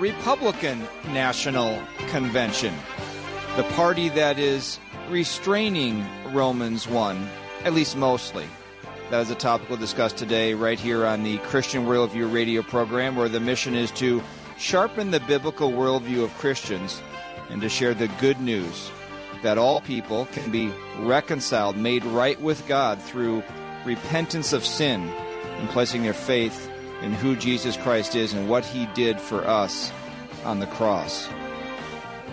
Republican National Convention, the party that is restraining Romans 1, at least mostly. That is a topic we'll discuss today, right here on the Christian Worldview radio program, where the mission is to sharpen the biblical worldview of Christians and to share the good news that all people can be reconciled, made right with God through repentance of sin and placing their faith in who Jesus Christ is and what he did for us on the cross.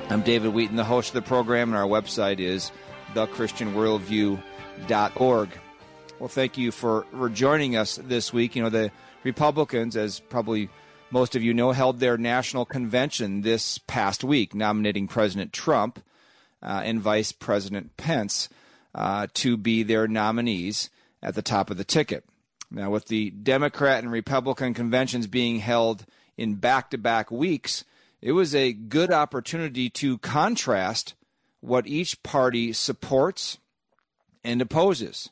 I'm David Wheaton, the host of the program, and our website is thechristianworldview.org. Well, thank you for, for joining us this week. You know, the Republicans, as probably most of you know, held their national convention this past week, nominating President Trump uh, and Vice President Pence uh, to be their nominees at the top of the ticket. Now, with the Democrat and Republican conventions being held in back to back weeks, it was a good opportunity to contrast what each party supports and opposes.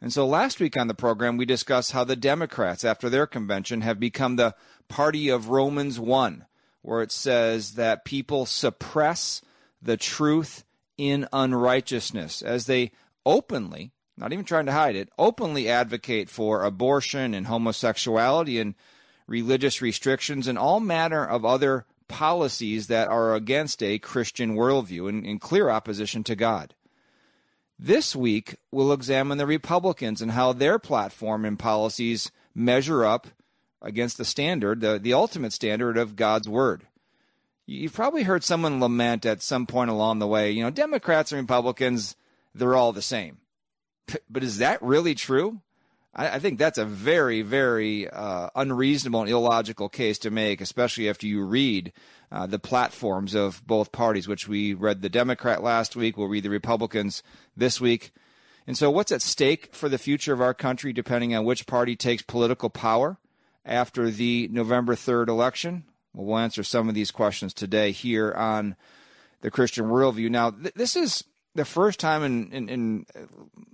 And so last week on the program, we discussed how the Democrats, after their convention, have become the party of Romans 1, where it says that people suppress the truth in unrighteousness as they openly, not even trying to hide it, openly advocate for abortion and homosexuality and religious restrictions and all manner of other policies that are against a Christian worldview and in clear opposition to God. This week, we'll examine the Republicans and how their platform and policies measure up against the standard, the, the ultimate standard of God's Word. You've probably heard someone lament at some point along the way, you know, Democrats and Republicans, they're all the same. But is that really true? I, I think that's a very, very uh, unreasonable and illogical case to make, especially after you read uh, the platforms of both parties, which we read the Democrat last week. We'll read the Republicans this week. And so, what's at stake for the future of our country, depending on which party takes political power after the November 3rd election? Well, we'll answer some of these questions today here on the Christian Worldview. Now, th- this is the first time in, in, in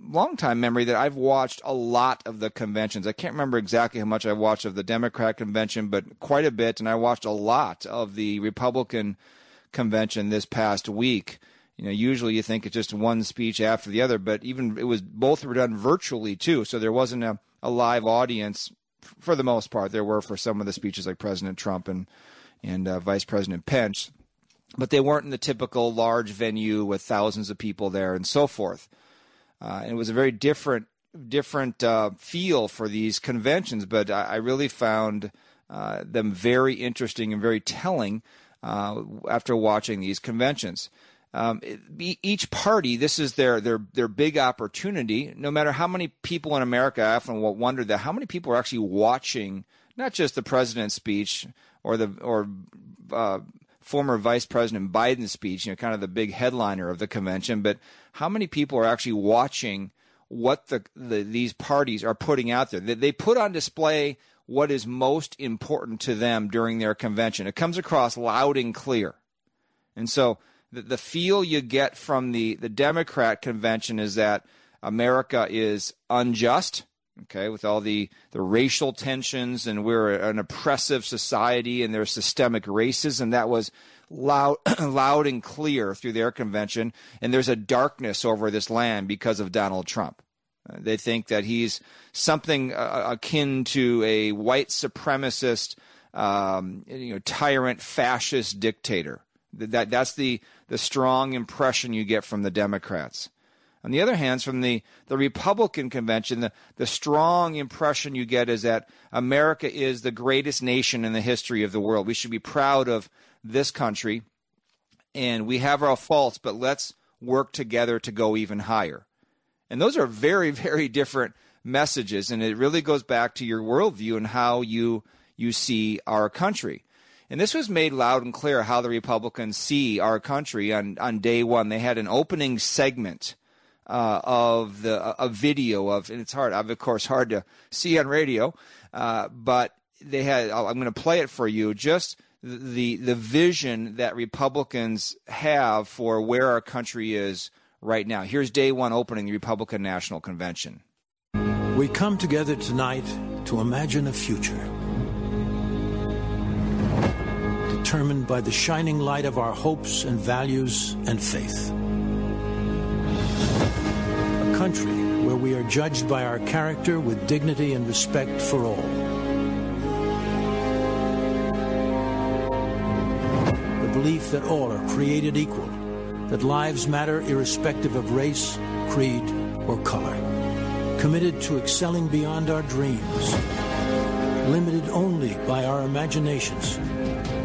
long time memory that I've watched a lot of the conventions. I can't remember exactly how much I watched of the Democrat convention, but quite a bit. And I watched a lot of the Republican convention this past week. You know, usually you think it's just one speech after the other, but even it was both were done virtually too. So there wasn't a, a live audience for the most part. There were for some of the speeches like President Trump and and uh, Vice President Pence but they weren't in the typical large venue with thousands of people there and so forth. Uh, and it was a very different different uh, feel for these conventions, but I, I really found uh, them very interesting and very telling uh, after watching these conventions. Um, each party, this is their their their big opportunity. No matter how many people in America, I often wonder that how many people are actually watching not just the president's speech or the or uh, former Vice President Biden's speech, you know, kind of the big headliner of the convention, but how many people are actually watching what the, the these parties are putting out there? They, they put on display what is most important to them during their convention. It comes across loud and clear. And so the, the feel you get from the, the Democrat convention is that America is unjust okay, with all the, the racial tensions, and we're an oppressive society, and there's systemic racism. That was loud, loud and clear through their convention. And there's a darkness over this land because of Donald Trump. Uh, they think that he's something uh, akin to a white supremacist, um, you know, tyrant, fascist dictator. That that's the the strong impression you get from the Democrats. On the other hand, from the, the Republican convention, the, the strong impression you get is that America is the greatest nation in the history of the world. We should be proud of this country, and we have our faults, but let's work together to go even higher. And those are very, very different messages, and it really goes back to your worldview and how you you see our country. And this was made loud and clear how the Republicans see our country on, on day one. They had an opening segment uh, of the a video of, and it's hard, of course, hard to see on radio, uh, but they had. I'm going to play it for you. Just the the vision that Republicans have for where our country is right now. Here's day one opening the Republican National Convention. We come together tonight to imagine a future determined by the shining light of our hopes and values and faith. Country where we are judged by our character with dignity and respect for all. The belief that all are created equal, that lives matter irrespective of race, creed, or color. Committed to excelling beyond our dreams limited only by our imaginations,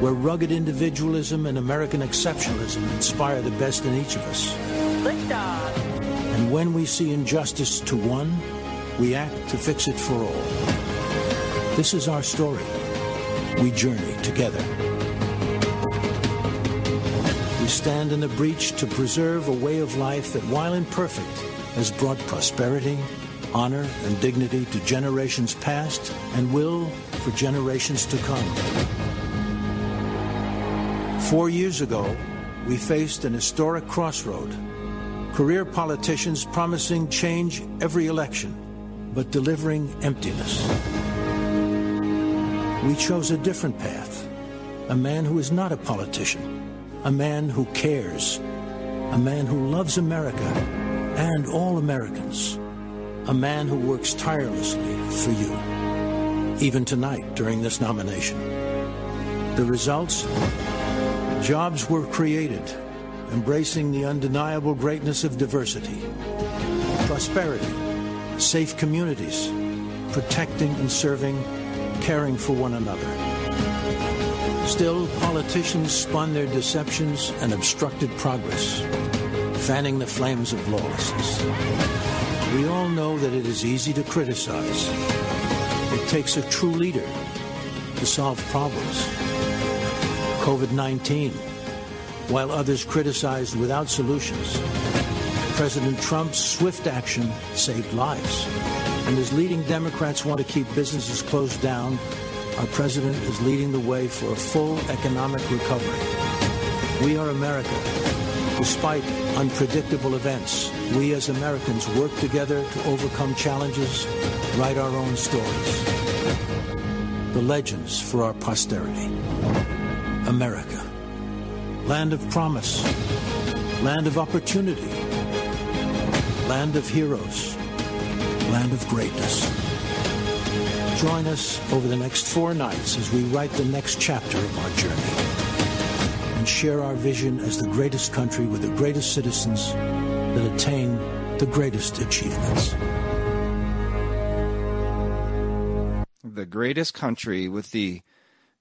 where rugged individualism and American exceptionalism inspire the best in each of us. Liftoff. And when we see injustice to one, we act to fix it for all. This is our story. We journey together. We stand in the breach to preserve a way of life that, while imperfect, has brought prosperity, honor, and dignity to generations past and will for generations to come. Four years ago, we faced an historic crossroad. Career politicians promising change every election, but delivering emptiness. We chose a different path. A man who is not a politician, a man who cares, a man who loves America and all Americans a man who works tirelessly for you, even tonight during this nomination. The results? Jobs were created, embracing the undeniable greatness of diversity. Prosperity, safe communities, protecting and serving, caring for one another. Still, politicians spun their deceptions and obstructed progress, fanning the flames of lawlessness. We all know that it is easy to criticize. It takes a true leader to solve problems. COVID 19, while others criticized without solutions, President Trump's swift action saved lives. And as leading Democrats want to keep businesses closed down, our president is leading the way for a full economic recovery. We are America Despite unpredictable events, we as Americans work together to overcome challenges, write our own stories. The legends for our posterity. America. Land of promise. Land of opportunity. Land of heroes. Land of greatness. Join us over the next four nights as we write the next chapter of our journey and share our vision as the greatest country with the greatest citizens that attain the greatest achievements. The greatest country with the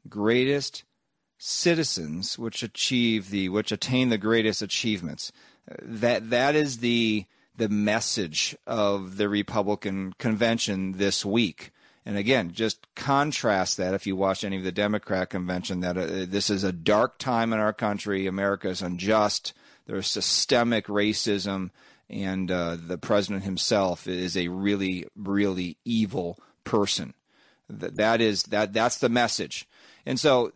greatest citizens which achieve the which attain the greatest achievements. That that is the the message of the Republican convention this week. And again, just contrast that if you watch any of the Democrat convention, that uh, this is a dark time in our country. America is unjust. There's systemic racism, and uh, the president himself is a really, really evil person. That that is that that's the message. And so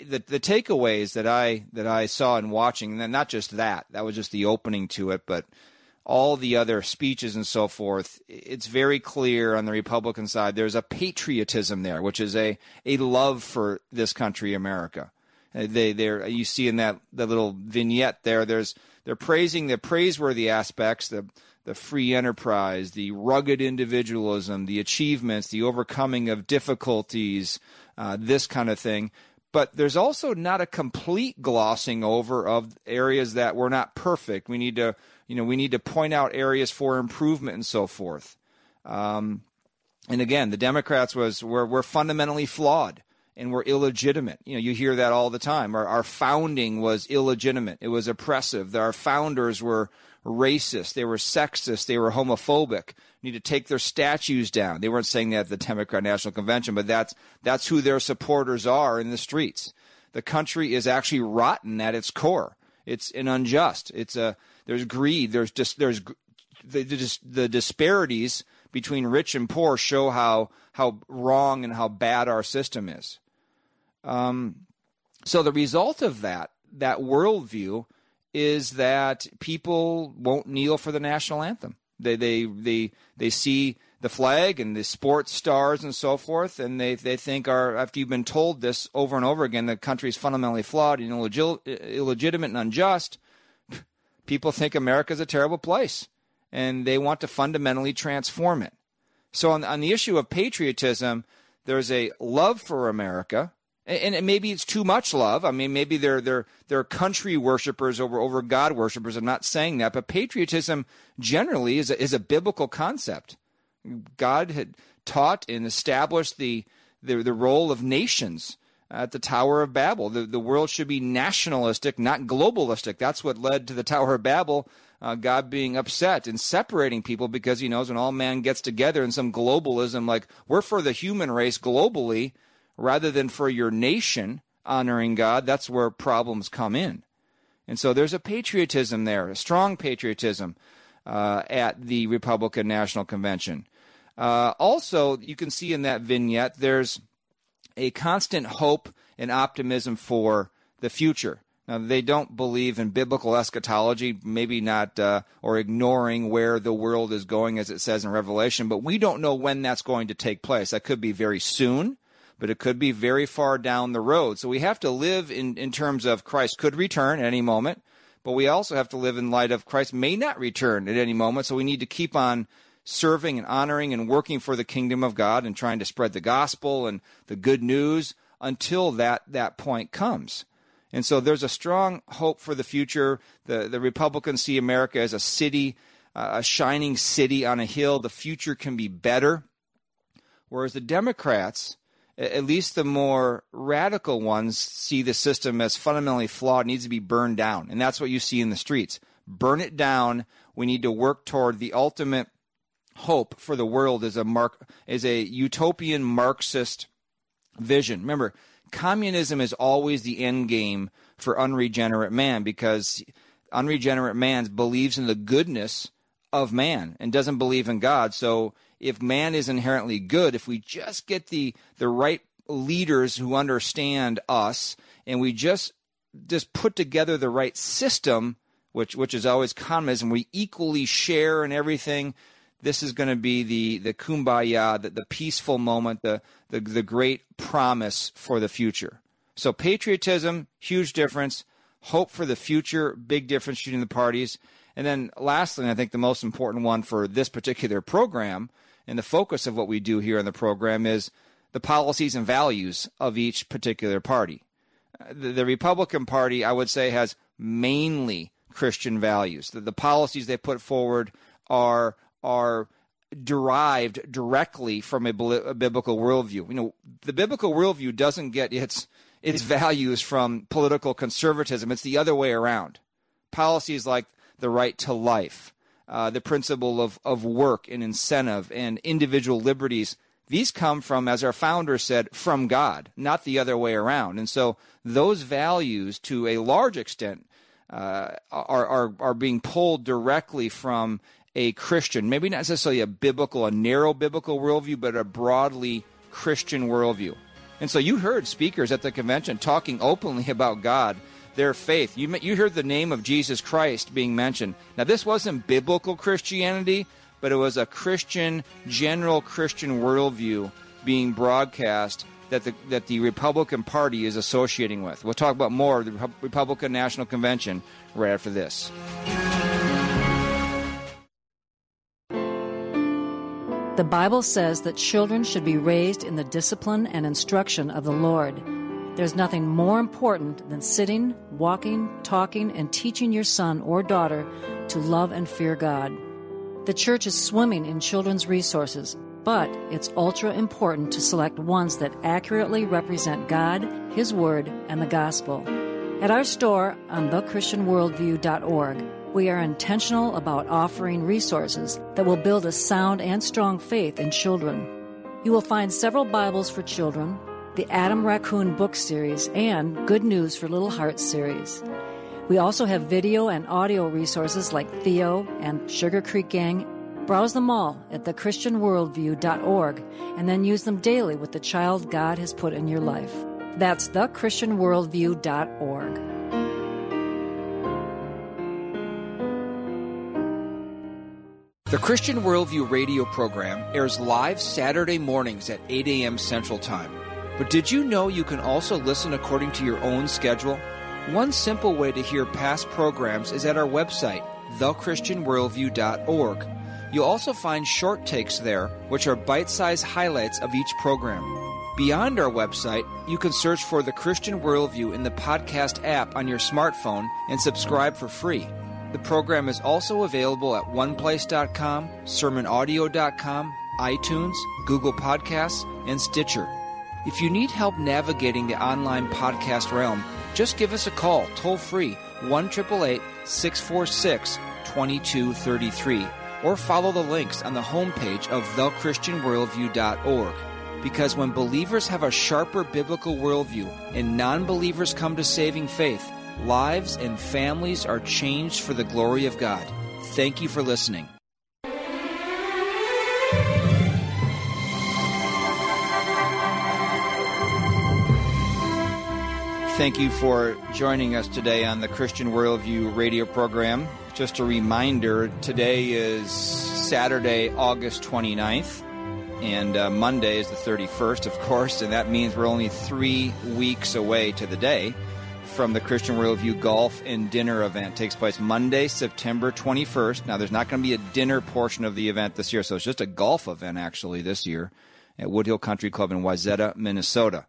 the the takeaways that I that I saw in watching, and then not just that, that was just the opening to it, but all the other speeches and so forth, it's very clear on the Republican side there's a patriotism there, which is a, a love for this country, America. Uh, they they you see in that the little vignette there. There's they're praising the praiseworthy aspects, the the free enterprise, the rugged individualism, the achievements, the overcoming of difficulties, uh, this kind of thing. But there's also not a complete glossing over of areas that were not perfect. We need to you know, we need to point out areas for improvement and so forth. Um, and again, the Democrats was were, were fundamentally flawed and were illegitimate. You know, you hear that all the time. Our, our founding was illegitimate. It was oppressive. Our founders were racist. They were sexist. They were homophobic. need to take their statues down. They weren't saying that at the Democrat National Convention, but that's that's who their supporters are in the streets. The country is actually rotten at its core. It's an unjust. It's a there's greed. There's just there's the, the, the disparities between rich and poor show how how wrong and how bad our system is. Um, so the result of that that worldview is that people won't kneel for the national anthem. They they they they see the flag and the sports stars and so forth, and they they think are after you've been told this over and over again, the country is fundamentally flawed and illegitimate and unjust. People think America is a terrible place, and they want to fundamentally transform it. So on on the issue of patriotism, there's a love for America, and, maybe it's too much love. I mean, maybe they're they're they're country worshippers over over God worshippers. I'm not saying that, but patriotism generally is a, is a biblical concept. God had taught and established the, the, the role of nations at the Tower of Babel. The, the world should be nationalistic, not globalistic. That's what led to the Tower of Babel, uh, God being upset and separating people because he knows when all man gets together in some globalism, like we're for the human race globally rather than for your nation honoring God, that's where problems come in. And so there's a patriotism there, a strong patriotism uh, at the Republican National Convention. Uh, also, you can see in that vignette there's a constant hope and optimism for the future. Now, they don't believe in biblical eschatology, maybe not, uh, or ignoring where the world is going, as it says in Revelation, but we don't know when that's going to take place. That could be very soon, but it could be very far down the road. So we have to live in, in terms of Christ could return at any moment, but we also have to live in light of Christ may not return at any moment. So we need to keep on serving and honoring and working for the kingdom of God and trying to spread the gospel and the good news until that, that point comes. And so there's a strong hope for the future. The, the Republicans see America as a city, uh, a shining city on a hill. The future can be better. Whereas the Democrats, at least the more radical ones, see the system as fundamentally flawed, needs to be burned down. And that's what you see in the streets. Burn it down. We need to work toward the ultimate hope for the world is a mark is a utopian Marxist vision. Remember, communism is always the end game for unregenerate man because unregenerate man believes in the goodness of man and doesn't believe in God. So if man is inherently good, if we just get the the right leaders who understand us and we just just put together the right system, which which is always communism, we equally share in everything this is going to be the the kumbaya, the, the peaceful moment, the, the the great promise for the future. So patriotism, huge difference. Hope for the future, big difference between the parties. And then lastly, and I think the most important one for this particular program and the focus of what we do here in the program is the policies and values of each particular party. Uh, the, the Republican Party, I would say, has mainly Christian values. The, the policies they put forward are are derived directly from a, a, biblical worldview. You know, the biblical worldview doesn't get its its values from political conservatism. It's the other way around. Policies like the right to life, uh, the principle of, of work and incentive and individual liberties, these come from, as our founder said, from God, not the other way around. And so those values, to a large extent, uh, are, are, are being pulled directly from a Christian, maybe not necessarily a biblical, a narrow biblical worldview, but a broadly Christian worldview. And so you heard speakers at the convention talking openly about God, their faith. You, you heard the name of Jesus Christ being mentioned. Now, this wasn't biblical Christianity, but it was a Christian, general Christian worldview being broadcast that the, that the Republican Party is associating with. We'll talk about more of the Republican National Convention right after this. The Bible says that children should be raised in the discipline and instruction of the Lord. There's nothing more important than sitting, walking, talking, and teaching your son or daughter to love and fear God. The church is swimming in children's resources, but it's ultra important to select ones that accurately represent God, His Word, and the Gospel. At our store on thechristianworldview.org, we are intentional about offering resources that will build a sound and strong faith in children. You will find several Bibles for children, the Adam Raccoon book series, and Good News for Little Hearts series. We also have video and audio resources like Theo and Sugar Creek Gang. Browse them all at thechristianworldview.org and then use them daily with the child God has put in your life. That's thechristianworldview.org. The Christian Worldview radio program airs live Saturday mornings at 8 a.m. Central Time. But did you know you can also listen according to your own schedule? One simple way to hear past programs is at our website, thechristianworldview.org. You'll also find short takes there, which are bite sized highlights of each program. Beyond our website, you can search for The Christian Worldview in the podcast app on your smartphone and subscribe for free. The program is also available at oneplace.com, sermonaudio.com, iTunes, Google Podcasts, and Stitcher. If you need help navigating the online podcast realm, just give us a call toll free 1 646 2233 or follow the links on the homepage of thechristianworldview.org. Because when believers have a sharper biblical worldview and non believers come to saving faith, Lives and families are changed for the glory of God. Thank you for listening. Thank you for joining us today on the Christian Worldview radio program. Just a reminder today is Saturday, August 29th, and uh, Monday is the 31st, of course, and that means we're only three weeks away to the day from the Christian Worldview Golf and Dinner event. It takes place Monday, September 21st. Now, there's not going to be a dinner portion of the event this year, so it's just a golf event actually this year at Woodhill Country Club in Wayzata, Minnesota.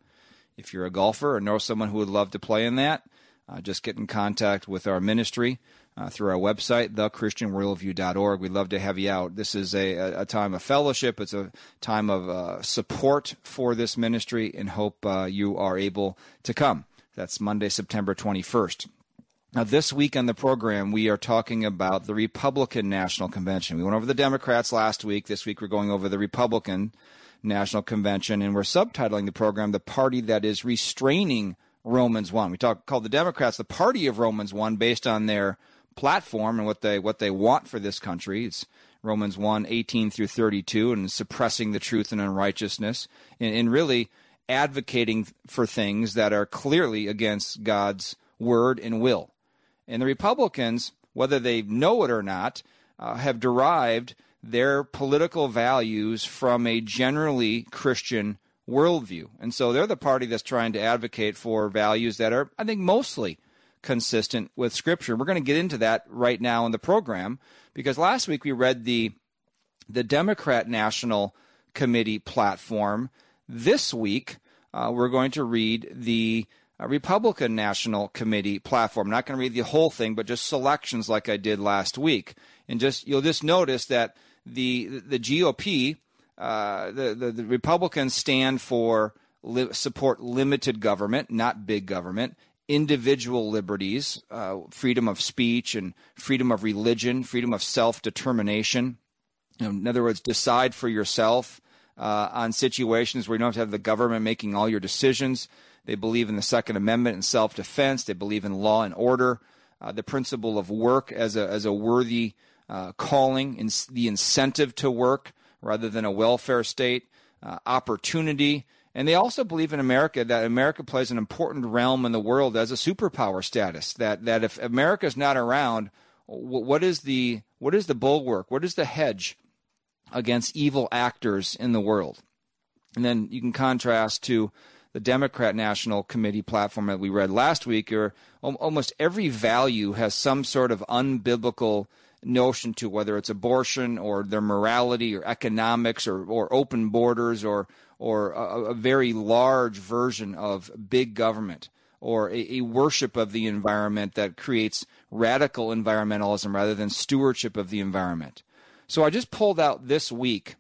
If you're a golfer or know someone who would love to play in that, uh, just get in contact with our ministry uh, through our website, thechristianworldview.org. We'd love to have you out. This is a, a time of fellowship. It's a time of uh, support for this ministry and hope uh, you are able to come. That's Monday, September 21st. Now, this week on the program, we are talking about the Republican National Convention. We went over the Democrats last week. This week, we're going over the Republican National Convention, and we're subtitling the program The Party That Is Restraining Romans 1. We talk, called the Democrats the party of Romans 1 based on their platform and what they, what they want for this country. It's Romans 1, 18 through 32, and suppressing the truth and unrighteousness. And, and really, advocating for things that are clearly against God's word and will. And the Republicans, whether they know it or not, uh, have derived their political values from a generally Christian worldview. And so they're the party that's trying to advocate for values that are, I think, mostly consistent with Scripture. We're going to get into that right now in the program because last week we read the the Democrat National Committee platform this week, uh, we're going to read the uh, Republican National Committee platform. I'm not going to read the whole thing, but just selections like I did last week. And just you'll just notice that the the GOP, uh, the, the, the Republicans stand for li- support limited government, not big government, individual liberties, uh, freedom of speech and freedom of religion, freedom of self determination. in other words, decide for yourself uh, on situations where you don't have to have the government making all your decisions. They believe in the Second Amendment and self defense. They believe in law and order, uh, the principle of work as a, as a worthy uh, calling, in the incentive to work rather than a welfare state, uh, opportunity. And they also believe in America that America plays an important realm in the world as a superpower status. That that if America is not around, what is the what is the bulwark? What is the hedge against evil actors in the world. And then you can contrast to the Democrat National Committee platform that we read last week, or almost every value has some sort of unbiblical notion to whether it's abortion or their morality or economics or, or open borders or or a, a very large version of big government or a, a, worship of the environment that creates radical environmentalism rather than stewardship of the environment. So I just pulled out this week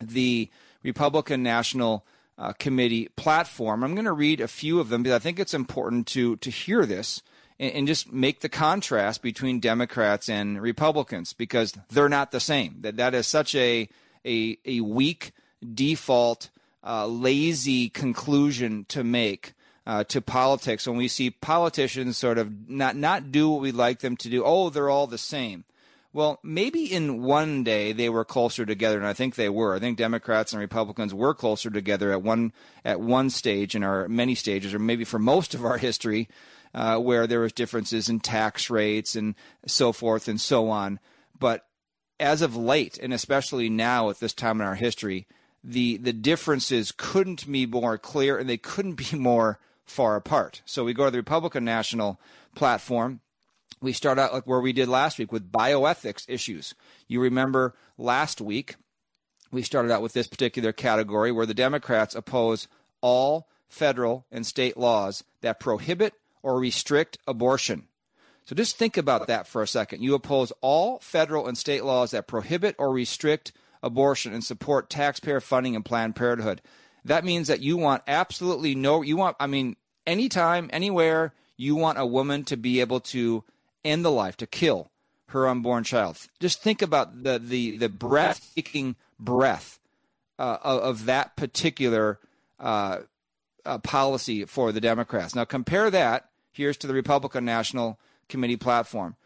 the Republican National uh, Committee platform. I'm going to read a few of them because I think it's important to to hear this and, and, just make the contrast between Democrats and Republicans because they're not the same. That that is such a a, a weak default, uh, lazy conclusion to make. Uh, to politics when we see politicians sort of not not do what we'd like them to do. Oh, they're all the same. Well, maybe in one day they were closer together, and I think they were. I think Democrats and Republicans were closer together at one at one stage in our many stages, or maybe for most of our history, uh, where there was differences in tax rates and so forth and so on. But as of late, and especially now at this time in our history, the the differences couldn't be more clear and they couldn't be more far apart. So we go to the Republican National platform. We start out like where we did last week with bioethics issues. You remember last week we started out with this particular category where the Democrats oppose all federal and state laws that prohibit or restrict abortion. So just think about that for a second. You oppose all federal and state laws that prohibit or restrict abortion and support taxpayer funding and Planned Parenthood. That means that you want absolutely no, you want, I mean, anytime, anywhere, you want a woman to be able to end the life, to kill her unborn child. Just think about the, the, the breathtaking breath uh, of, of, that particular uh, uh, policy for the Democrats. Now, compare that, here's to the Republican National Committee platform.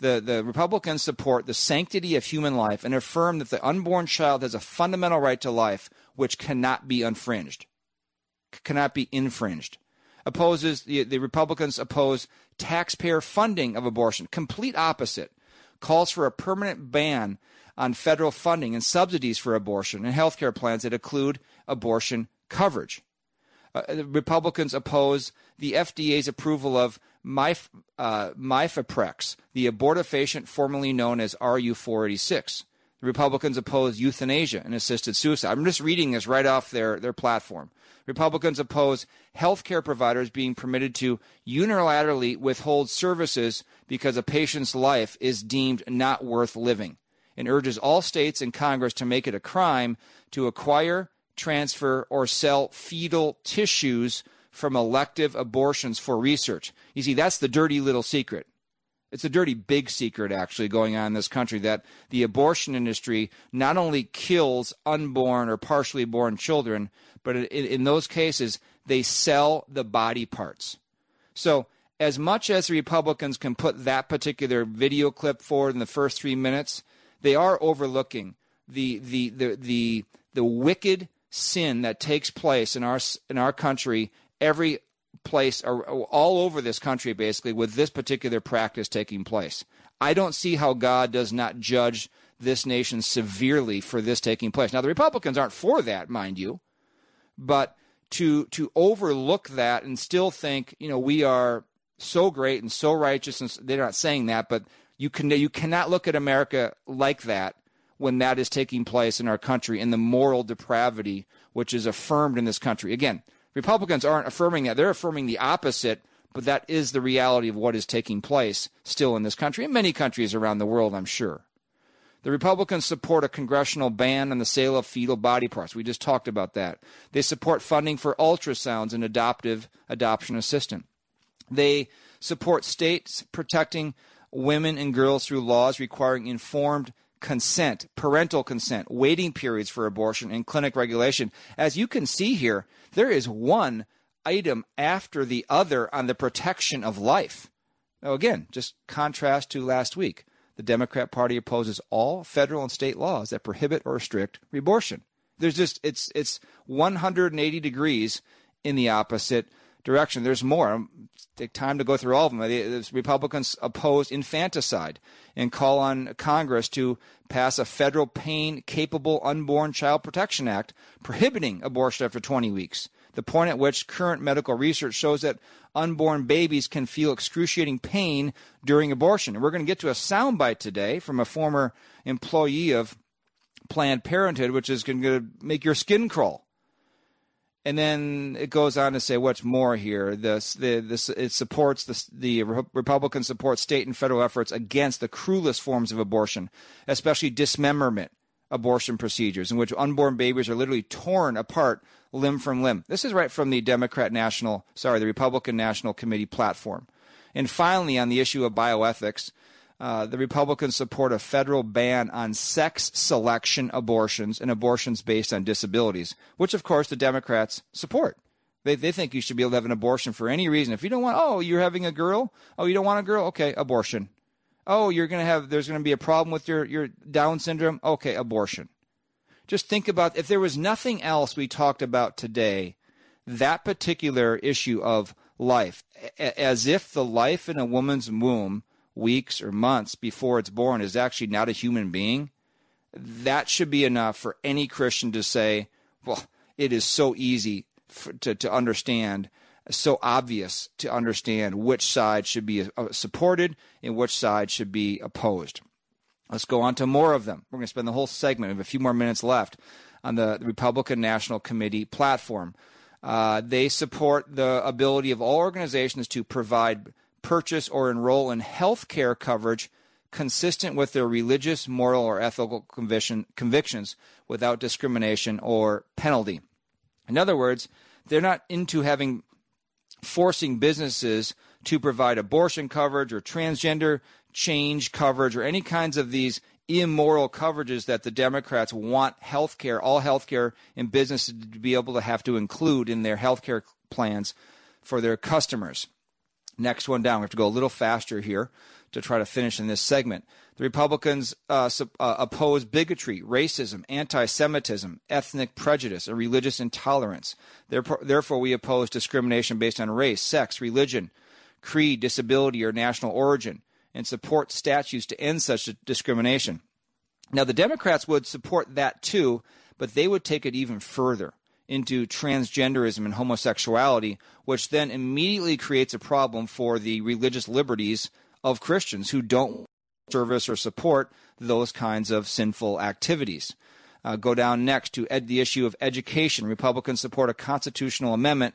The, the Republicans support the sanctity of human life and affirm that the unborn child has a fundamental right to life which cannot be infringed. Cannot be infringed. Opposes the, the Republicans oppose taxpayer funding of abortion. Complete opposite. Calls for a permanent ban on federal funding and subsidies for abortion and health care plans that include abortion coverage. Uh, Republicans oppose the FDA's approval of Mif, uh, Mifeprex, the abortifacient formerly known as RU486. The Republicans oppose euthanasia and assisted suicide. I'm just reading this right off their, their platform. Republicans oppose healthcare providers being permitted to unilaterally withhold services because a patient's life is deemed not worth living and urges all states and Congress to make it a crime to acquire, transfer, or sell fetal tissues from elective abortions for research. You see, that's the dirty little secret. It's a dirty big secret, actually, going on in this country that the abortion industry not only kills unborn or partially born children, but in, in those cases, they sell the body parts. So, as much as the Republicans can put that particular video clip forward in the first three minutes, they are overlooking the the the the, the wicked sin that takes place in our in our country every place or all over this country basically with this particular practice taking place. I don't see how God does not judge this nation severely for this taking place. Now the Republicans aren't for that, mind you, but to to overlook that and still think, you know, we are so great and so righteous and they're not saying that, but you can you cannot look at America like that when that is taking place in our country and the moral depravity which is affirmed in this country. Again, Republicans aren't affirming that; they're affirming the opposite. But that is the reality of what is taking place still in this country and many countries around the world, I'm sure. The Republicans support a congressional ban on the sale of fetal body parts. We just talked about that. They support funding for ultrasounds and adoptive adoption assistance. They support states protecting women and girls through laws requiring informed consent, parental consent, waiting periods for abortion, and clinic regulation. As you can see here, there is one item after the other on the protection of life. Now, again, just contrast to last week. The Democrat Party opposes all federal and state laws that prohibit or restrict abortion. There's just it's it's 180 degrees in the opposite direction. There's more um, take time to go through all of them. The, Republicans oppose infanticide and call on Congress to pass a federal pain capable unborn child protection act prohibiting abortion after 20 weeks. The point at which current medical research shows that unborn babies can feel excruciating pain during abortion. And we're going to get to a soundbite today from a former employee of Planned Parenthood, which is going to make your skin crawl and then it goes on to say what's more here. This, the, this, it supports the, the Republicans support state and federal efforts against the cruelest forms of abortion, especially dismemberment abortion procedures, in which unborn babies are literally torn apart limb from limb. This is right from the Democrat National, sorry, the Republican National Committee platform. And finally, on the issue of bioethics, uh, the Republicans support a federal ban on sex selection abortions and abortions based on disabilities, which, of course, the Democrats support. They, they think you should be able to have an abortion for any reason. If you don't want, oh, you're having a girl? Oh, you don't want a girl? Okay, abortion. Oh, you're going to have, there's going to be a problem with your, your Down syndrome? Okay, abortion. Just think about if there was nothing else we talked about today, that particular issue of life, as if the life in a woman's womb weeks or months before it's born is actually not a human being, that should be enough for any Christian to say, well, it is so easy for, to, to understand, so obvious to understand which side should be uh, supported and which side should be opposed. Let's go on to more of them. We're going to spend the whole segment, we have a few more minutes left, on the Republican National Committee platform. Uh, they support the ability of all organizations to provide, purchase, or enroll in health care coverage consistent with their religious, moral, or ethical conviction, convictions without discrimination or penalty. In other words, they're not into having forcing businesses to provide abortion coverage or transgender change coverage or any kinds of these immoral coverages that the Democrats want healthcare, all healthcare and businesses to be able to have to include in their healthcare plans for their customers. Next one down. We have to go a little faster here to try to finish in this segment. The Republicans uh, uh, oppose bigotry, racism, anti Semitism, ethnic prejudice, and religious intolerance. Therefore, we oppose discrimination based on race, sex, religion, creed, disability, or national origin, and support statutes to end such discrimination. Now, the Democrats would support that too, but they would take it even further into transgenderism and homosexuality, which then immediately creates a problem for the religious liberties of Christians who don't service or support those kinds of sinful activities. Uh, go down next to ed- the issue of education. Republicans support a constitutional amendment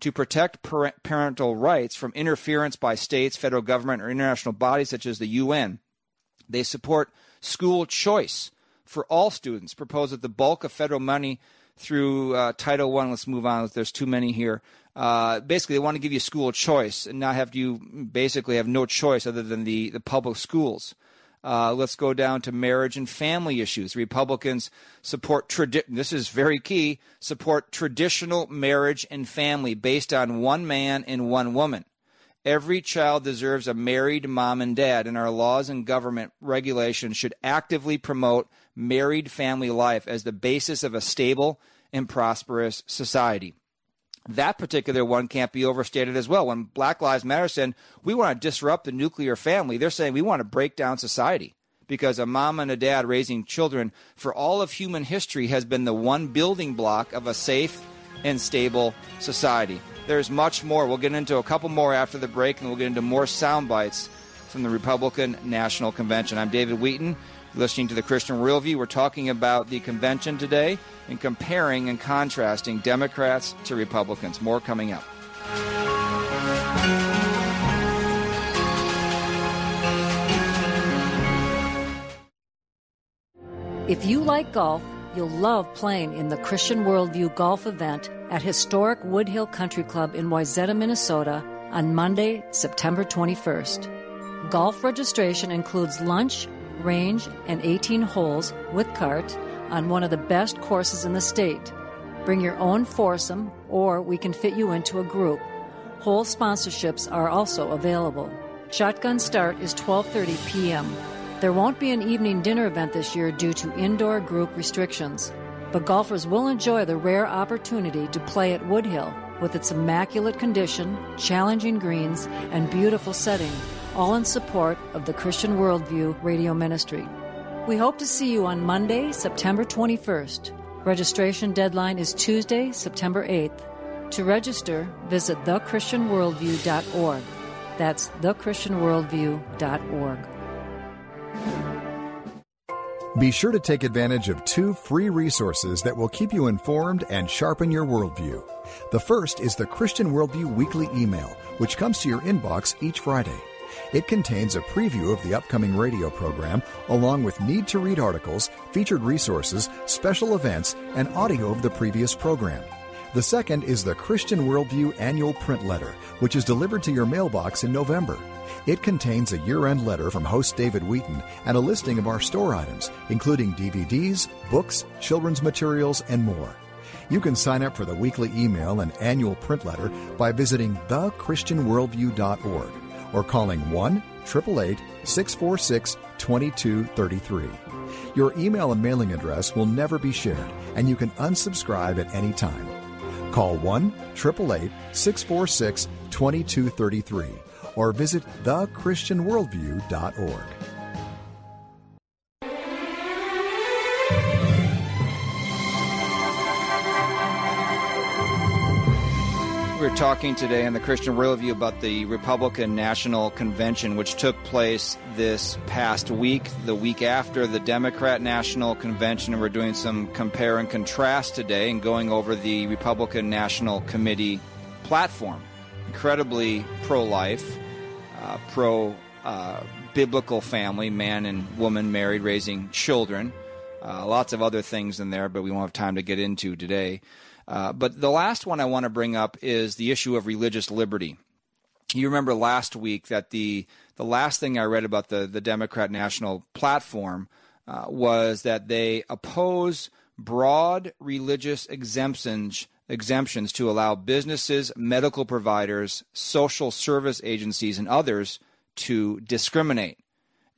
to protect par- parental rights from interference by states, federal government, or international bodies such as the UN. They support school choice for all students, propose that the bulk of federal money through uh, Title One. Let's move on. There's too many here. Uh, basically, they want to give you school choice and not have you basically have no choice other than the, the public schools. Uh, let's go down to marriage and family issues. Republicans support tradi- this is very key support traditional marriage and family based on one man and one woman. Every child deserves a married mom and dad, and our laws and government regulations should actively promote married family life as the basis of a stable and prosperous society. That particular one can't be overstated as well. When Black Lives Matter said we want to disrupt the nuclear family, they're saying we want to break down society because a mom and a dad raising children for all of human history has been the one building block of a safe and stable society. There's much more. We'll get into a couple more after the break, and we'll get into more sound bites from the Republican National Convention. I'm David Wheaton, listening to the Christian Worldview. We're talking about the convention today and comparing and contrasting Democrats to Republicans. More coming up. If you like golf, you'll love playing in the Christian Worldview Golf event at historic Woodhill Country Club in Wayzata, Minnesota on Monday, September 21st. Golf registration includes lunch, range, and 18 holes with cart on one of the best courses in the state. Bring your own foursome, or we can fit you into a group. Hole sponsorships are also available. Shotgun start is 12:30 p.m. There won't be an evening dinner event this year due to indoor group restrictions, but golfers will enjoy the rare opportunity to play at Woodhill with its immaculate condition, challenging greens, and beautiful setting, all in support of the Christian Worldview radio ministry. We hope to see you on Monday, September 21st. Registration deadline is Tuesday, September 8th. To register, visit thechristianworldview.org. That's thechristianworldview.org. Be sure to take advantage of two free resources that will keep you informed and sharpen your worldview. The first is the Christian Worldview Weekly Email, which comes to your inbox each Friday. It contains a preview of the upcoming radio program, along with need to read articles, featured resources, special events, and audio of the previous program. The second is the Christian Worldview Annual Print Letter, which is delivered to your mailbox in November. It contains a year end letter from host David Wheaton and a listing of our store items, including DVDs, books, children's materials, and more. You can sign up for the weekly email and annual print letter by visiting thechristianworldview.org or calling 1 888 646 2233. Your email and mailing address will never be shared, and you can unsubscribe at any time. Call 1 888 646 2233 or visit thechristianworldview.org. We're talking today on the Christian Worldview about the Republican National Convention, which took place this past week, the week after the Democrat National Convention. And we're doing some compare and contrast today and going over the Republican National Committee platform. Incredibly pro life, uh, pro uh, biblical family, man and woman married, raising children. Uh, lots of other things in there, but we won't have time to get into today. Uh, but the last one I want to bring up is the issue of religious liberty. You remember last week that the the last thing I read about the the Democrat National Platform uh, was that they oppose broad religious exemptions exemptions to allow businesses, medical providers, social service agencies, and others to discriminate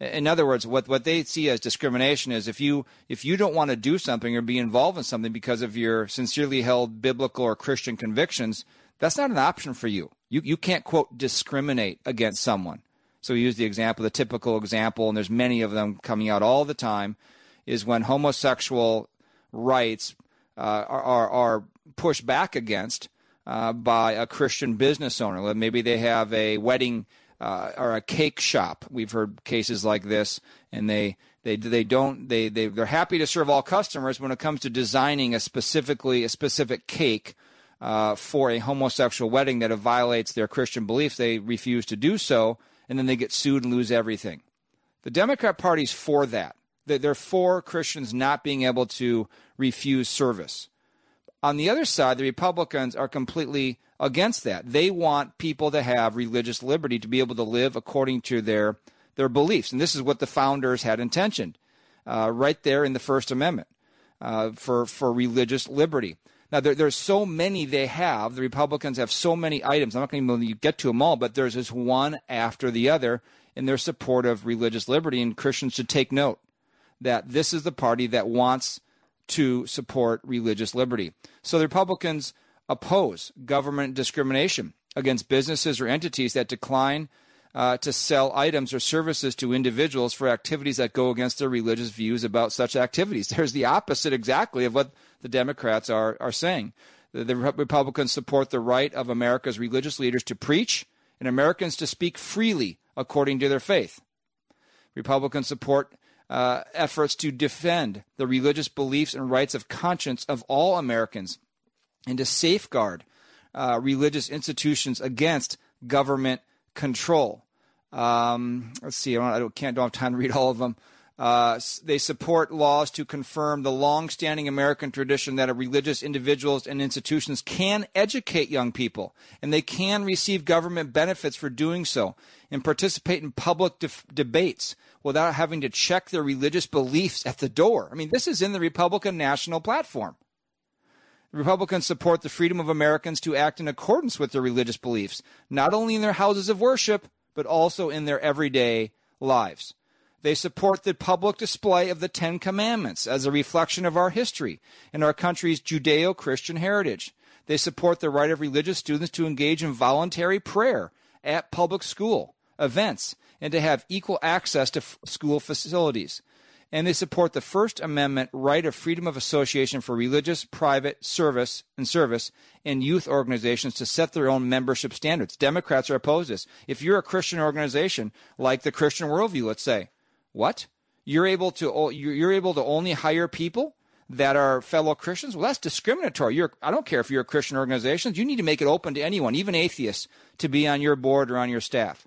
in other words, what, what they see as discrimination is if you if you don't want to do something or be involved in something because of your sincerely held biblical or Christian convictions, that's not an option for you. You you can't quote discriminate against someone. So we use the example, the typical example, and there's many of them coming out all the time, is when homosexual rights uh, are, are, pushed back against uh, by a Christian business owner. Maybe they have a wedding uh, or a cake shop. We've heard cases like this, and they they they don't they they they're happy to serve all customers when it comes to designing a specifically a specific cake. Uh, for a homosexual wedding that violates their Christian beliefs, they refuse to do so, and then they get sued and lose everything. The Democrat Party's for that. They're for Christians not being able to refuse service. On the other side, the Republicans are completely against that. They want people to have religious liberty to be able to live according to their their beliefs, and this is what the founders had intentioned, uh, right there in the First Amendment uh, for for religious liberty. Now there, there's so many they have. The Republicans have so many items. I'm not going to get to them all, but there's just one after the other in their support of religious liberty, and Christians should take note that this is the party that wants to support religious liberty. So the Republicans oppose government discrimination against businesses or entities that decline uh, to sell items or services to individuals for activities that go against their religious views about such activities. There's the opposite exactly of what the Democrats are, are saying. The, the Republicans support the right of America's religious leaders to preach and Americans to speak freely according to their faith. Republicans support uh, efforts to defend the religious beliefs and rights of conscience of all Americans and to safeguard uh, religious institutions against government control. Um, let's see, I don't, I can't don't have time to read all of them. Uh, they support laws to confirm the long-standing American tradition that religious individuals and institutions can educate young people, and they can receive government benefits for doing so, and participate in public de- debates without having to check their religious beliefs at the door. I mean, this is in the Republican National Platform. Republicans support the freedom of Americans to act in accordance with their religious beliefs, not only in their houses of worship, but also in their everyday lives. They support the public display of the Ten Commandments as a reflection of our history and our country's Judeo Christian heritage. They support the right of religious students to engage in voluntary prayer at public school events and to have equal access to f- school facilities and they support the First Amendment right of freedom of association for religious, private, service, and service and youth organizations to set their own membership standards. Democrats are opposed to this. If you're a Christian organization like the Christian Worldview, let's say, what you're able to you're able to only hire people that are fellow Christians? Well, that's discriminatory. You're, I don't care if you're a Christian organization. You need to make it open to anyone, even atheists, to be on your board or on your staff.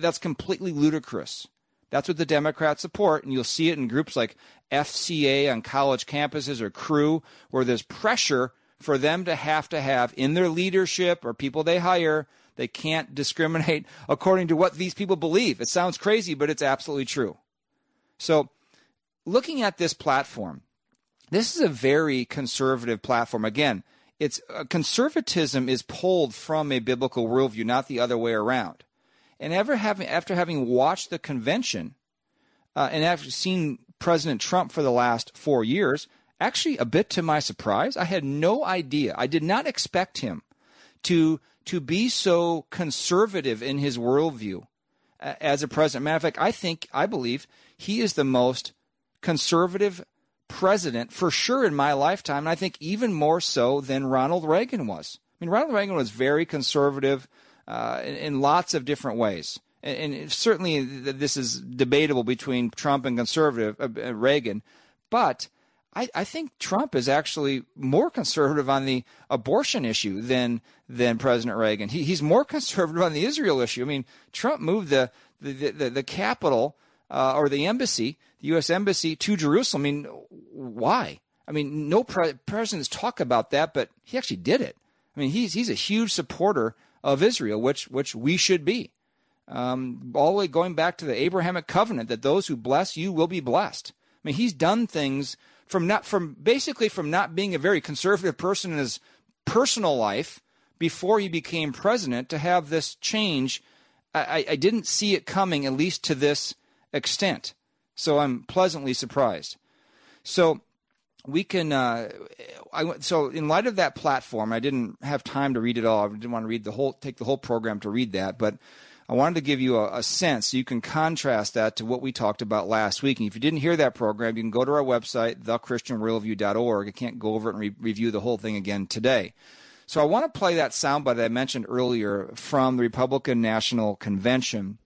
That's completely ludicrous. That's what the Democrats support, and you'll see it in groups like FCA on college campuses or Cru, where there's pressure for them to have to have in their leadership or people they hire, they can't discriminate according to what these people believe. It sounds crazy, but it's absolutely true. So, looking at this platform, this is a very conservative platform. Again, it's uh, conservatism is pulled from a biblical worldview, not the other way around. And ever having after having watched the convention uh, and after seeing President Trump for the last four years, actually a bit to my surprise, I had no idea. I did not expect him to to be so conservative in his worldview uh, as a president. Matter of fact, I think I believe he is the most conservative president for sure in my lifetime, and I think even more so than Ronald Reagan was. I mean, Ronald Reagan was very conservative uh, in, in, lots of different ways. And, and, certainly this is debatable between Trump and conservative uh, Reagan. But I, I, think Trump is actually more conservative on the abortion issue than than President Reagan. He, he's more conservative on the Israel issue. I mean, Trump moved the the the, the capital uh, or the embassy, the U.S. embassy, to Jerusalem. I mean, why? I mean, no pre- presidents talk about that, but he actually did it. I mean, he's he's a huge supporter of Israel, which which we should be. Um, all the way going back to the Abrahamic covenant that those who bless you will be blessed. I mean, he's done things from not from basically from not being a very conservative person in his personal life before he became president to have this change. I, I didn't see it coming, at least to this extent. So I'm pleasantly surprised. So we can. Uh, I, so in light of that platform, I didn't have time to read it all. I didn't want to read the whole, take the whole program to read that, but I wanted to give you a, a, sense so you can contrast that to what we talked about last week. And if you didn't hear that program, you can go to our website, thechristianworldview.org. I can't go over it and re- review the whole thing again today. So I want to play that soundbite that I mentioned earlier from the Republican National Convention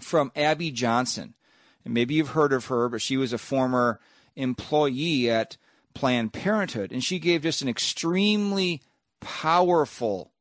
from Abby Johnson. And maybe you've heard of her, but she was a former employee at Planned Parenthood. And she gave just an extremely powerful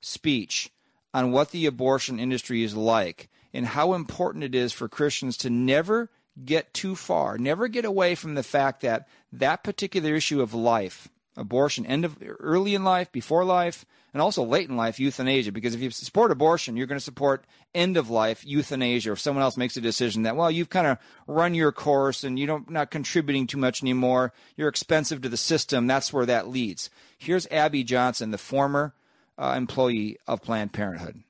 speech on what the abortion industry is like and how important it is for Christians to never get too far, never get away from the fact that that particular issue of life, abortion, end of early in life, before life, and also late in life euthanasia. Because if you support abortion, you're going to support end of life euthanasia. If someone else makes a decision that well, you've kind of run your course and you don't not contributing too much anymore, you're expensive to the system. That's where that leads. Here's Abby Johnson, the former uh, employee of Planned Parenthood.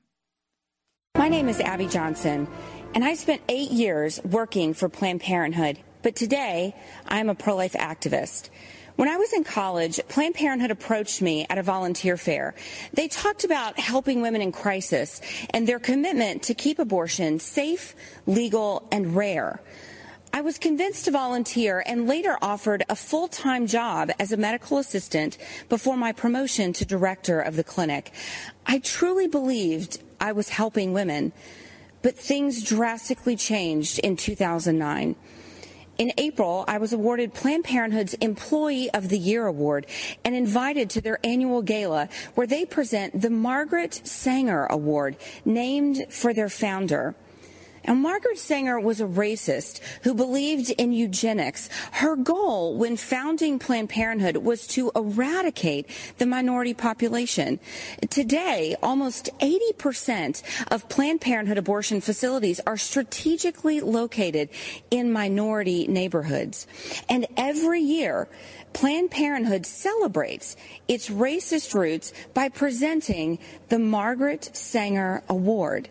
My name is Abby Johnson, and I spent eight years working for Planned Parenthood. But today, I'm a pro life activist. When I was in college, Planned Parenthood approached me at a volunteer fair. They talked about helping women in crisis and their commitment to keep abortion safe, legal, and rare. I was convinced to volunteer and later offered a full time job as a medical assistant before my promotion to director of the clinic. I truly believed I was helping women, but things drastically changed in 2009. In April, I was awarded Planned Parenthood's Employee of the Year Award and invited to their annual gala where they present the Margaret Sanger Award, named for their founder. And Margaret Sanger was a racist who believed in eugenics. Her goal when founding Planned Parenthood was to eradicate the minority population. Today, almost 80% of Planned Parenthood abortion facilities are strategically located in minority neighborhoods. And every year, Planned Parenthood celebrates its racist roots by presenting the Margaret Sanger Award.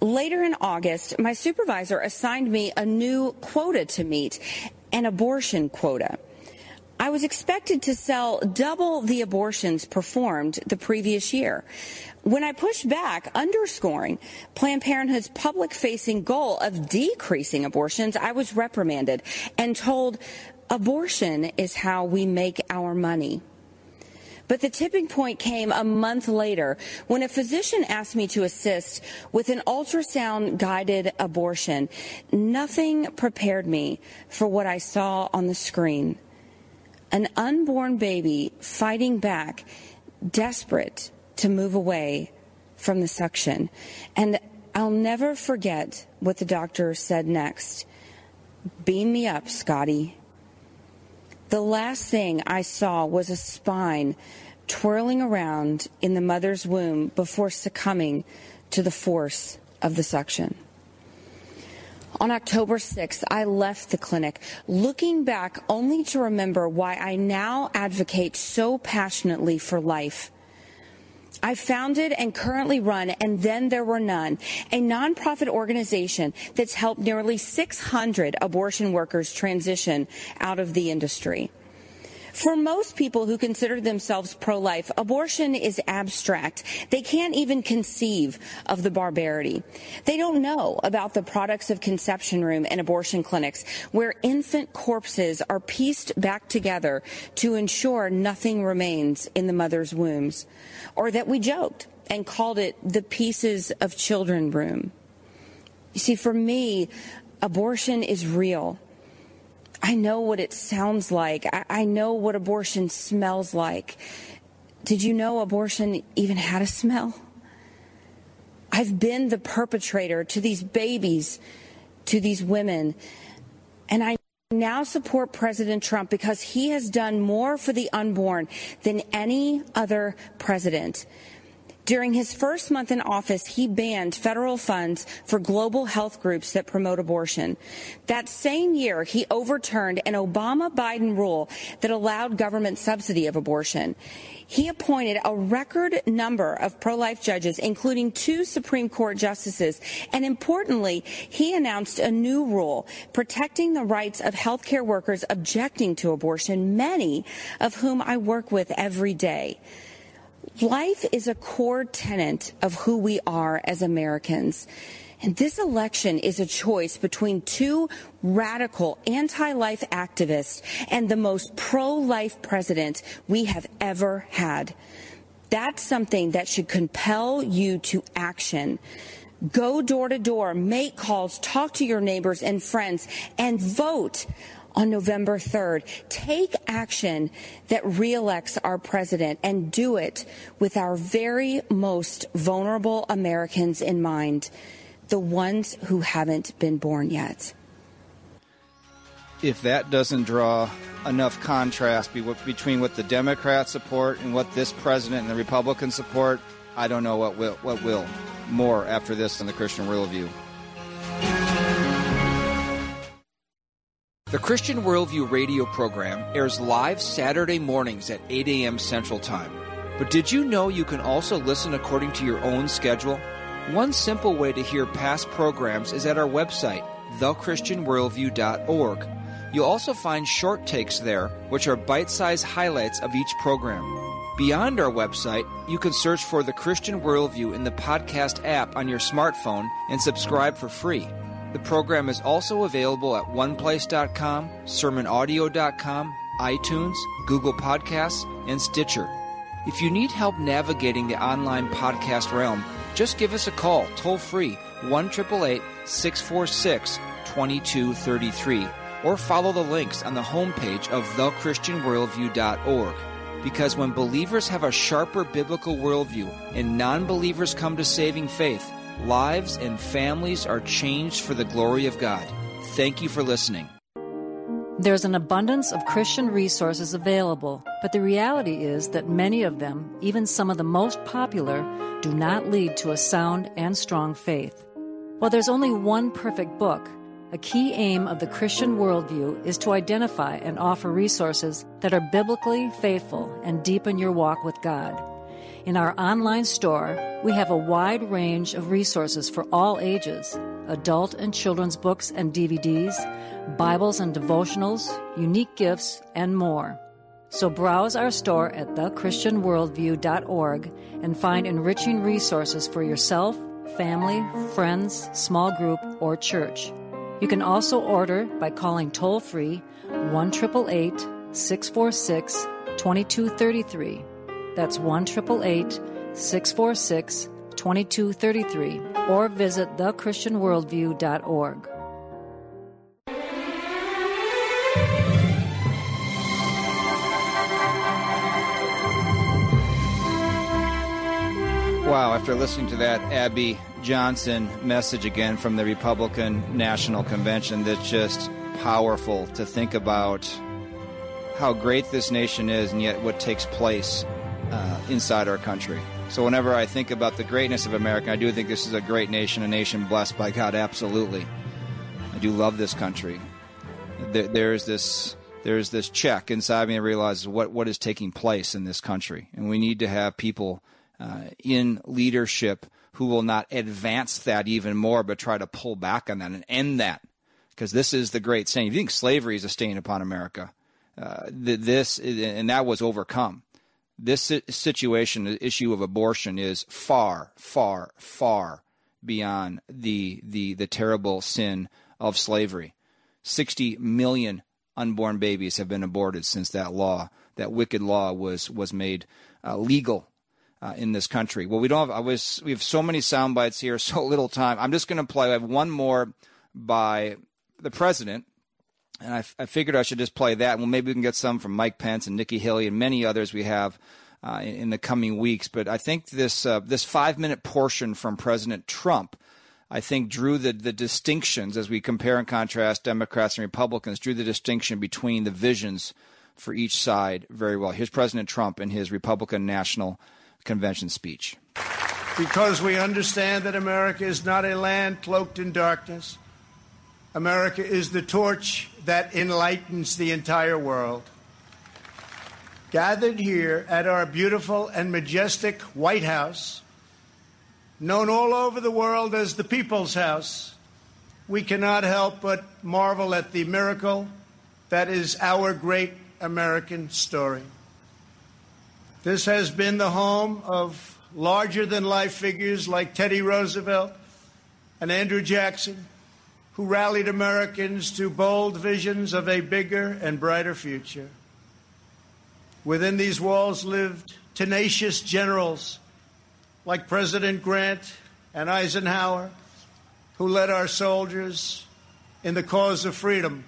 Later in August, my supervisor assigned me a new quota to meet, an abortion quota. I was expected to sell double the abortions performed the previous year. When I pushed back, underscoring Planned Parenthood's public facing goal of decreasing abortions, I was reprimanded and told abortion is how we make our money. But the tipping point came a month later when a physician asked me to assist with an ultrasound guided abortion. Nothing prepared me for what I saw on the screen. An unborn baby fighting back, desperate to move away from the suction. And I'll never forget what the doctor said next. Beam me up, Scotty. The last thing I saw was a spine twirling around in the mother's womb before succumbing to the force of the suction. On October 6th, I left the clinic, looking back only to remember why I now advocate so passionately for life. I founded and currently run And Then There Were None, a nonprofit organization that's helped nearly 600 abortion workers transition out of the industry. For most people who consider themselves pro-life, abortion is abstract. They can't even conceive of the barbarity. They don't know about the products of conception room and abortion clinics where infant corpses are pieced back together to ensure nothing remains in the mother's wombs. Or that we joked and called it the pieces of children room. You see, for me, abortion is real. I know what it sounds like. I, I, know what abortion smells like. Did you know abortion even had a smell? I've been the perpetrator to these babies, to these women, and I now support President Trump because he has done more for the unborn than any other president. During his first month in office, he banned federal funds for global health groups that promote abortion. That same year, he overturned an Obama Biden rule that allowed government subsidy of abortion. He appointed a record number of pro-life judges, including two Supreme Court justices. And importantly, he announced a new rule protecting the rights of healthcare workers objecting to abortion, many of whom I work with every day. Life is a core tenet of who we are as Americans. And this election is a choice between two radical anti-life activists and the most pro-life president we have ever had. That's something that should compel you to action. Go door to door, make calls, talk to your neighbors and friends, and vote on November 3rd. Take action that reelects our president and do it with our very most vulnerable Americans in mind, the ones who haven't been born yet. If that doesn't draw enough contrast between what the Democrats support and what this president and the Republicans support, I don't know what will. What will. More after this on the Christian Worldview. The Christian Worldview radio program airs live Saturday mornings at 8 a.m. Central Time. But did you know you can also listen according to your own schedule? One simple way to hear past programs is at our website, thechristianworldview.org. You'll also find short takes there, which are bite sized highlights of each program. Beyond our website, you can search for The Christian Worldview in the podcast app on your smartphone and subscribe for free. The program is also available at oneplace.com, sermonaudio.com, iTunes, Google Podcasts, and Stitcher. If you need help navigating the online podcast realm, just give us a call toll free 1 646 2233 or follow the links on the homepage of thechristianworldview.org. Because when believers have a sharper biblical worldview and non believers come to saving faith, lives and families are changed for the glory of God. Thank you for listening. There's an abundance of Christian resources available, but the reality is that many of them, even some of the most popular, do not lead to a sound and strong faith. While there's only one perfect book, a key aim of the Christian worldview is to identify and offer resources that are biblically faithful and deepen your walk with God. In our online store, we have a wide range of resources for all ages adult and children's books and DVDs, Bibles and devotionals, unique gifts, and more. So browse our store at thechristianworldview.org and find enriching resources for yourself, family, friends, small group, or church. You can also order by calling toll free 1 646 2233 that's 1 646 2233 or visit thechristianworldview.org. Wow, after listening to that Abby Johnson message again from the Republican National Convention, that's just powerful to think about how great this nation is and yet what takes place uh, inside our country. So whenever I think about the greatness of America, I do think this is a great nation, a nation blessed by God. Absolutely, I do love this country. There, there's this there's this check inside me that realizes what what is taking place in this country, and we need to have people uh, in leadership who will not advance that even more, but try to pull back on that and end that, because this is the great saying. If you think slavery is a stain upon America, uh, this and that was overcome. This situation, the issue of abortion, is far, far, far beyond the the the terrible sin of slavery. Sixty million unborn babies have been aborted since that law, that wicked law, was was made uh, legal uh, in this country. Well, we don't have. I was. We have so many sound bites here, so little time. I'm just going to play. I have one more by the president, and I, I figured I should just play that. Well, maybe we can get some from Mike Pence and Nikki Haley and many others we have uh, in, in, the coming weeks. But I think this uh, this five minute portion from President Trump. I think drew the, the distinctions as we compare and contrast Democrats and Republicans, drew the distinction between the visions for each side very well. Here's President Trump in his Republican National Convention speech. Because we understand that America is not a land cloaked in darkness. America is the torch that enlightens the entire world. Gathered here at our beautiful and majestic White House, known all over the world as the People's House, we cannot help but marvel at the miracle that is our great American story. This has been the home of larger than life figures like Teddy Roosevelt and Andrew Jackson, who rallied Americans to bold visions of a bigger and brighter future. Within these walls lived tenacious generals like President Grant and Eisenhower, who led our soldiers in the cause of freedom.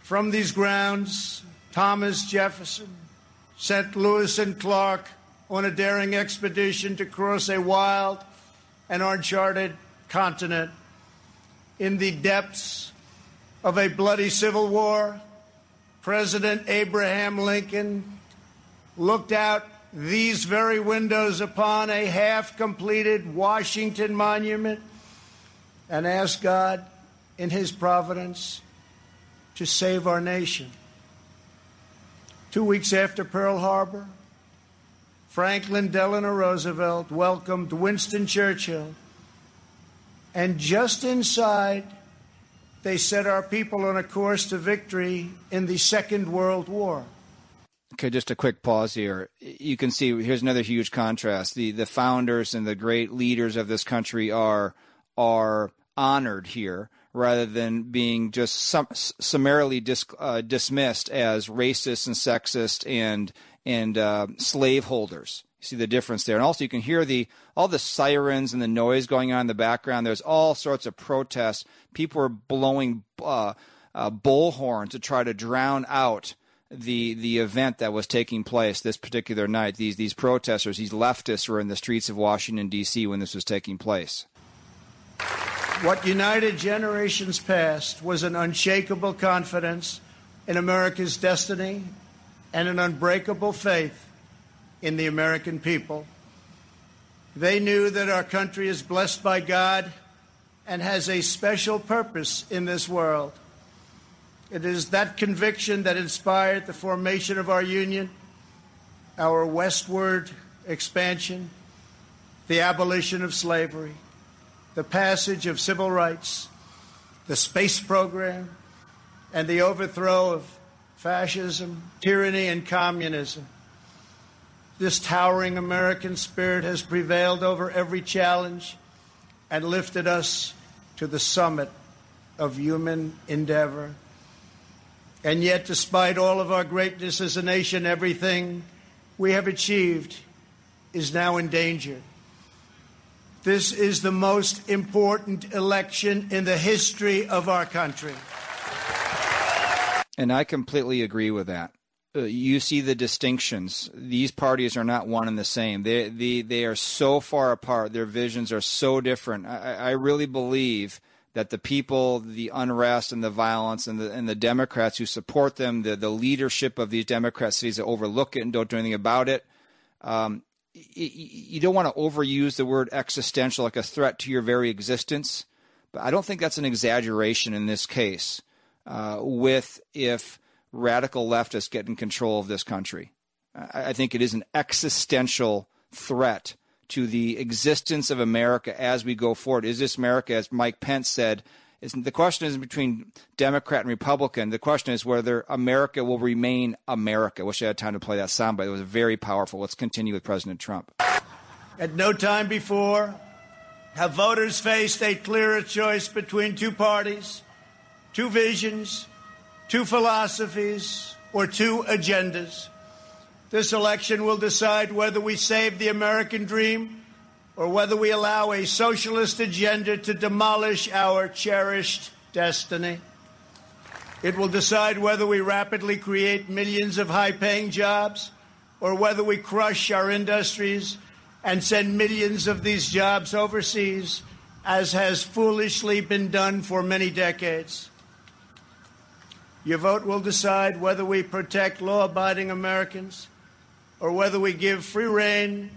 From these grounds, Thomas Jefferson, sent Lewis and Clark on a daring expedition to cross a wild and uncharted continent in the depths of a bloody civil war. President Abraham Lincoln looked out these very windows upon a half completed Washington monument and asked God in his providence to save our nation. Two weeks after Pearl Harbor, Franklin Delano Roosevelt welcomed Winston Churchill. And just inside, they set our people on a course to victory in the Second World War. Okay, just a quick pause here. You can see here's another huge contrast. The the founders and the great leaders of this country are are honored here rather than being just sum- summarily dis- uh, dismissed as racist and sexist and and uh, slave holders. You see the difference there, and also you can hear the all the sirens and the noise going on in the background. There's all sorts of protests. People are blowing uh, uh bullhorn to try to drown out the the event that was taking place this particular night. These these protesters, these leftists, were in the streets of Washington D.C. when this was taking place. What united generations past was an unshakable confidence in America's destiny and an unbreakable faith in the American people. They knew that our country is blessed by God and has a special purpose in this world. It is that conviction that inspired the formation of our union, our westward expansion, the abolition of slavery the passage of civil rights, the space program, and the overthrow of fascism, tyranny, and communism. This towering American spirit has prevailed over every challenge and lifted us to the summit of human endeavor. And yet, despite all of our greatness as a nation, everything we have achieved is now in danger. This is the most important election in the history of our country. And I completely agree with that. You see the distinctions. These parties are not one and the same. They, they, they are so far apart. Their visions are so different. I, I really believe that the people, the unrest and the violence, and the and the Democrats who support them, the the leadership of these Democrat cities that overlook it and don't do anything about it, um, you don't want to overuse the word existential like a threat to your very existence, but I don't think that's an exaggeration in this case. Uh, with if radical leftists get in control of this country, I, I think it is an existential threat to the existence of America as we go forward. Is this America, as Mike Pence said, the question isn't between Democrat and Republican. The question is whether America will remain America. Wish I had time to play that sound, but It was very powerful. Let's continue with President Trump. At no time before have voters faced a clearer choice between two parties, two visions, two philosophies, or two agendas. This election will decide whether we save the American dream or whether we allow a socialist agenda to demolish our cherished destiny. It will decide whether we rapidly create millions of high paying jobs or whether we crush our industries and send millions of these jobs overseas, as has foolishly been done for many decades. Your vote will decide whether we protect law abiding Americans or whether we give free rein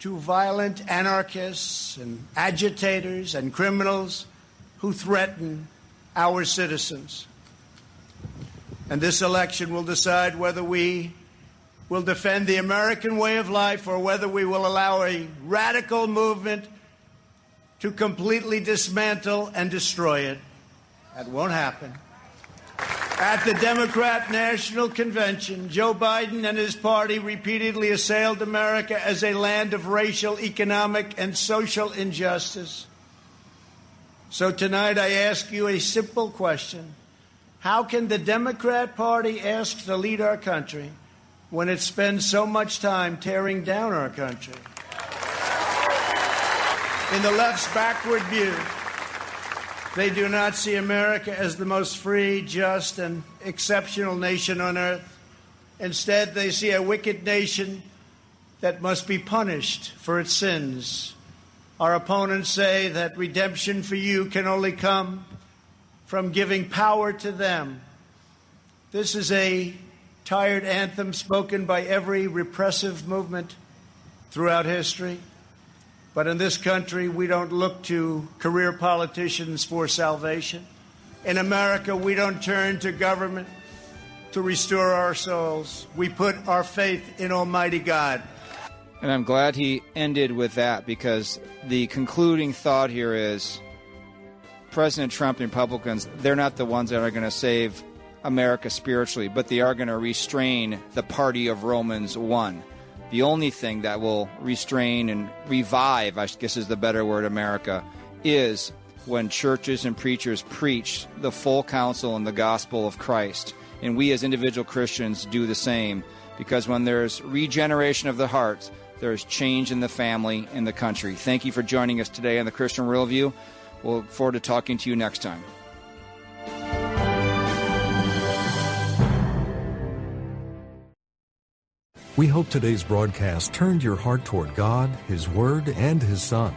to violent anarchists and agitators and criminals who threaten our citizens. And this election will decide whether we will defend the American way of life or whether we will allow a radical movement to completely dismantle and destroy it. That won't happen. At the Democrat National Convention, Joe Biden and his party repeatedly assailed America as a land of racial, economic, and social injustice. So tonight I ask you a simple question How can the Democrat Party ask to lead our country when it spends so much time tearing down our country? In the left's backward view, they do not see America as the most free, just, and exceptional nation on earth. Instead, they see a wicked nation that must be punished for its sins. Our opponents say that redemption for you can only come from giving power to them. This is a tired anthem spoken by every repressive movement throughout history. But in this country, we don't look to career politicians for salvation. In America, we don't turn to government to restore our souls. We put our faith in Almighty God. And I'm glad he ended with that because the concluding thought here is President Trump and Republicans, they're not the ones that are going to save America spiritually, but they are going to restrain the party of Romans 1 the only thing that will restrain and revive, I guess is the better word, America, is when churches and preachers preach the full counsel and the gospel of Christ. And we as individual Christians do the same because when there's regeneration of the heart, there's change in the family in the country. Thank you for joining us today on the Christian Worldview. We'll look forward to talking to you next time. We hope today's broadcast turned your heart toward God, His Word, and His Son.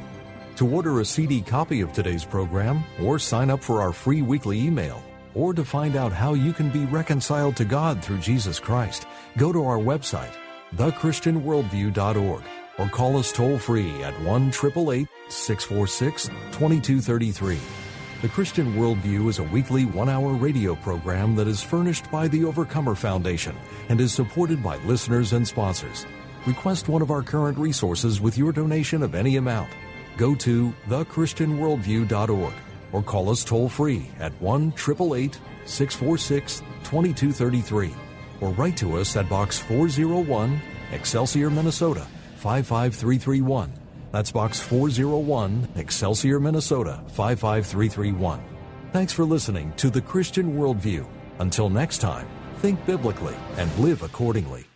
To order a CD copy of today's program, or sign up for our free weekly email, or to find out how you can be reconciled to God through Jesus Christ, go to our website, thechristianworldview.org, or call us toll free at 1 646 2233. The Christian Worldview is a weekly one hour radio program that is furnished by the Overcomer Foundation and is supported by listeners and sponsors. Request one of our current resources with your donation of any amount. Go to thechristianworldview.org or call us toll free at 1 888 646 2233 or write to us at Box 401, Excelsior, Minnesota 55331. That's Box 401, Excelsior, Minnesota 55331. Thanks for listening to the Christian Worldview. Until next time, think biblically and live accordingly.